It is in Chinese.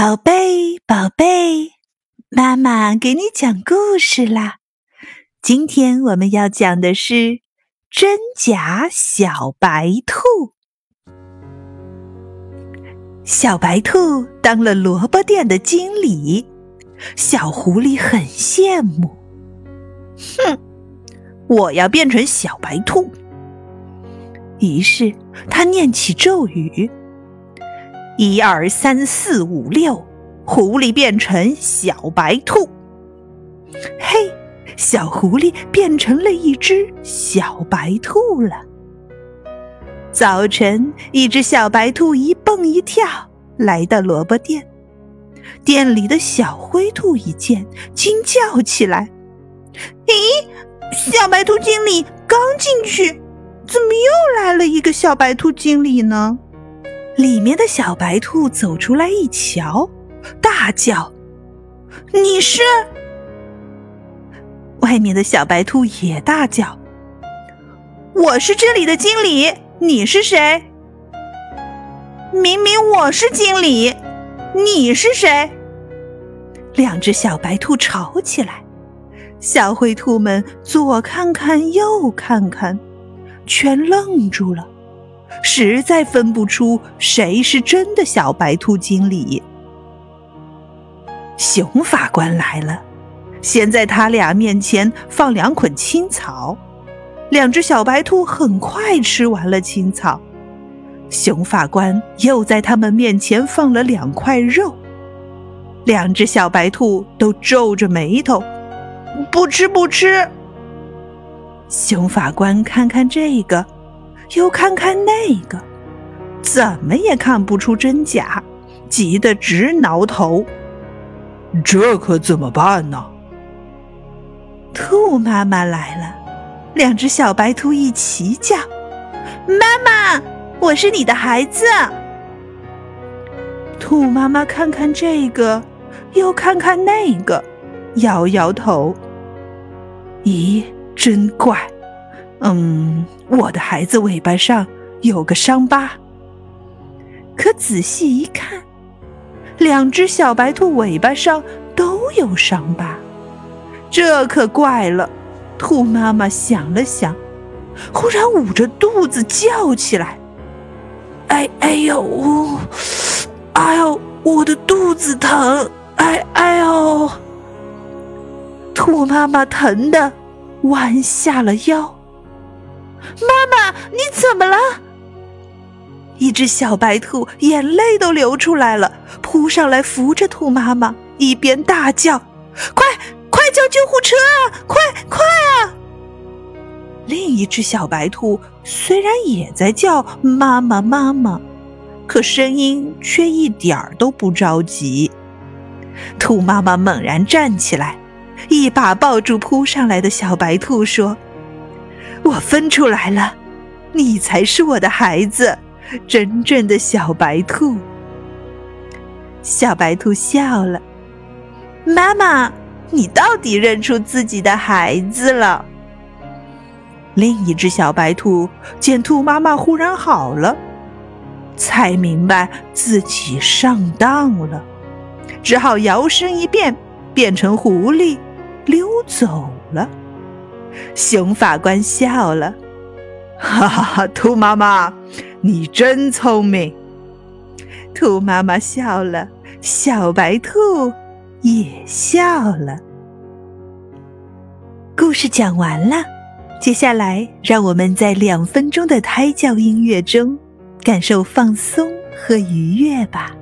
宝贝，宝贝，妈妈给你讲故事啦！今天我们要讲的是真假小白兔。小白兔当了萝卜店的经理，小狐狸很羡慕。哼，我要变成小白兔。于是他念起咒语。一二三四五六，狐狸变成小白兔。嘿，小狐狸变成了一只小白兔了。早晨，一只小白兔一蹦一跳来到萝卜店，店里的小灰兔一见，惊叫起来：“咦，小白兔经理刚进去，怎么又来了一个小白兔经理呢？”里面的小白兔走出来一瞧，大叫：“你是？”外面的小白兔也大叫：“我是这里的经理，你是谁？”明明我是经理，你是谁？两只小白兔吵起来，小灰兔们左看看右看看，全愣住了。实在分不出谁是真的小白兔经理。熊法官来了，先在他俩面前放两捆青草，两只小白兔很快吃完了青草。熊法官又在他们面前放了两块肉，两只小白兔都皱着眉头，不吃不吃。熊法官看看这个。又看看那个，怎么也看不出真假，急得直挠头。这可怎么办呢？兔妈妈来了，两只小白兔一齐叫：“妈妈，我是你的孩子。”兔妈妈看看这个，又看看那个，摇摇头：“咦，真怪。”嗯，我的孩子尾巴上有个伤疤，可仔细一看，两只小白兔尾巴上都有伤疤，这可怪了。兔妈妈想了想，忽然捂着肚子叫起来：“哎哎呦，哎呦，我的肚子疼！哎哎呦！”兔妈妈疼的弯下了腰。妈妈，你怎么了？一只小白兔眼泪都流出来了，扑上来扶着兔妈妈，一边大叫：“快快叫救护车啊！快快啊！”另一只小白兔虽然也在叫“妈妈妈妈”，可声音却一点儿都不着急。兔妈妈猛然站起来，一把抱住扑上来的小白兔，说。我分出来了，你才是我的孩子，真正的小白兔。小白兔笑了，妈妈，你到底认出自己的孩子了？另一只小白兔见兔妈妈忽然好了，才明白自己上当了，只好摇身一变，变成狐狸，溜走了。熊法官笑了，哈哈哈！兔妈妈，你真聪明。兔妈妈笑了，小白兔也笑了。故事讲完了，接下来让我们在两分钟的胎教音乐中，感受放松和愉悦吧。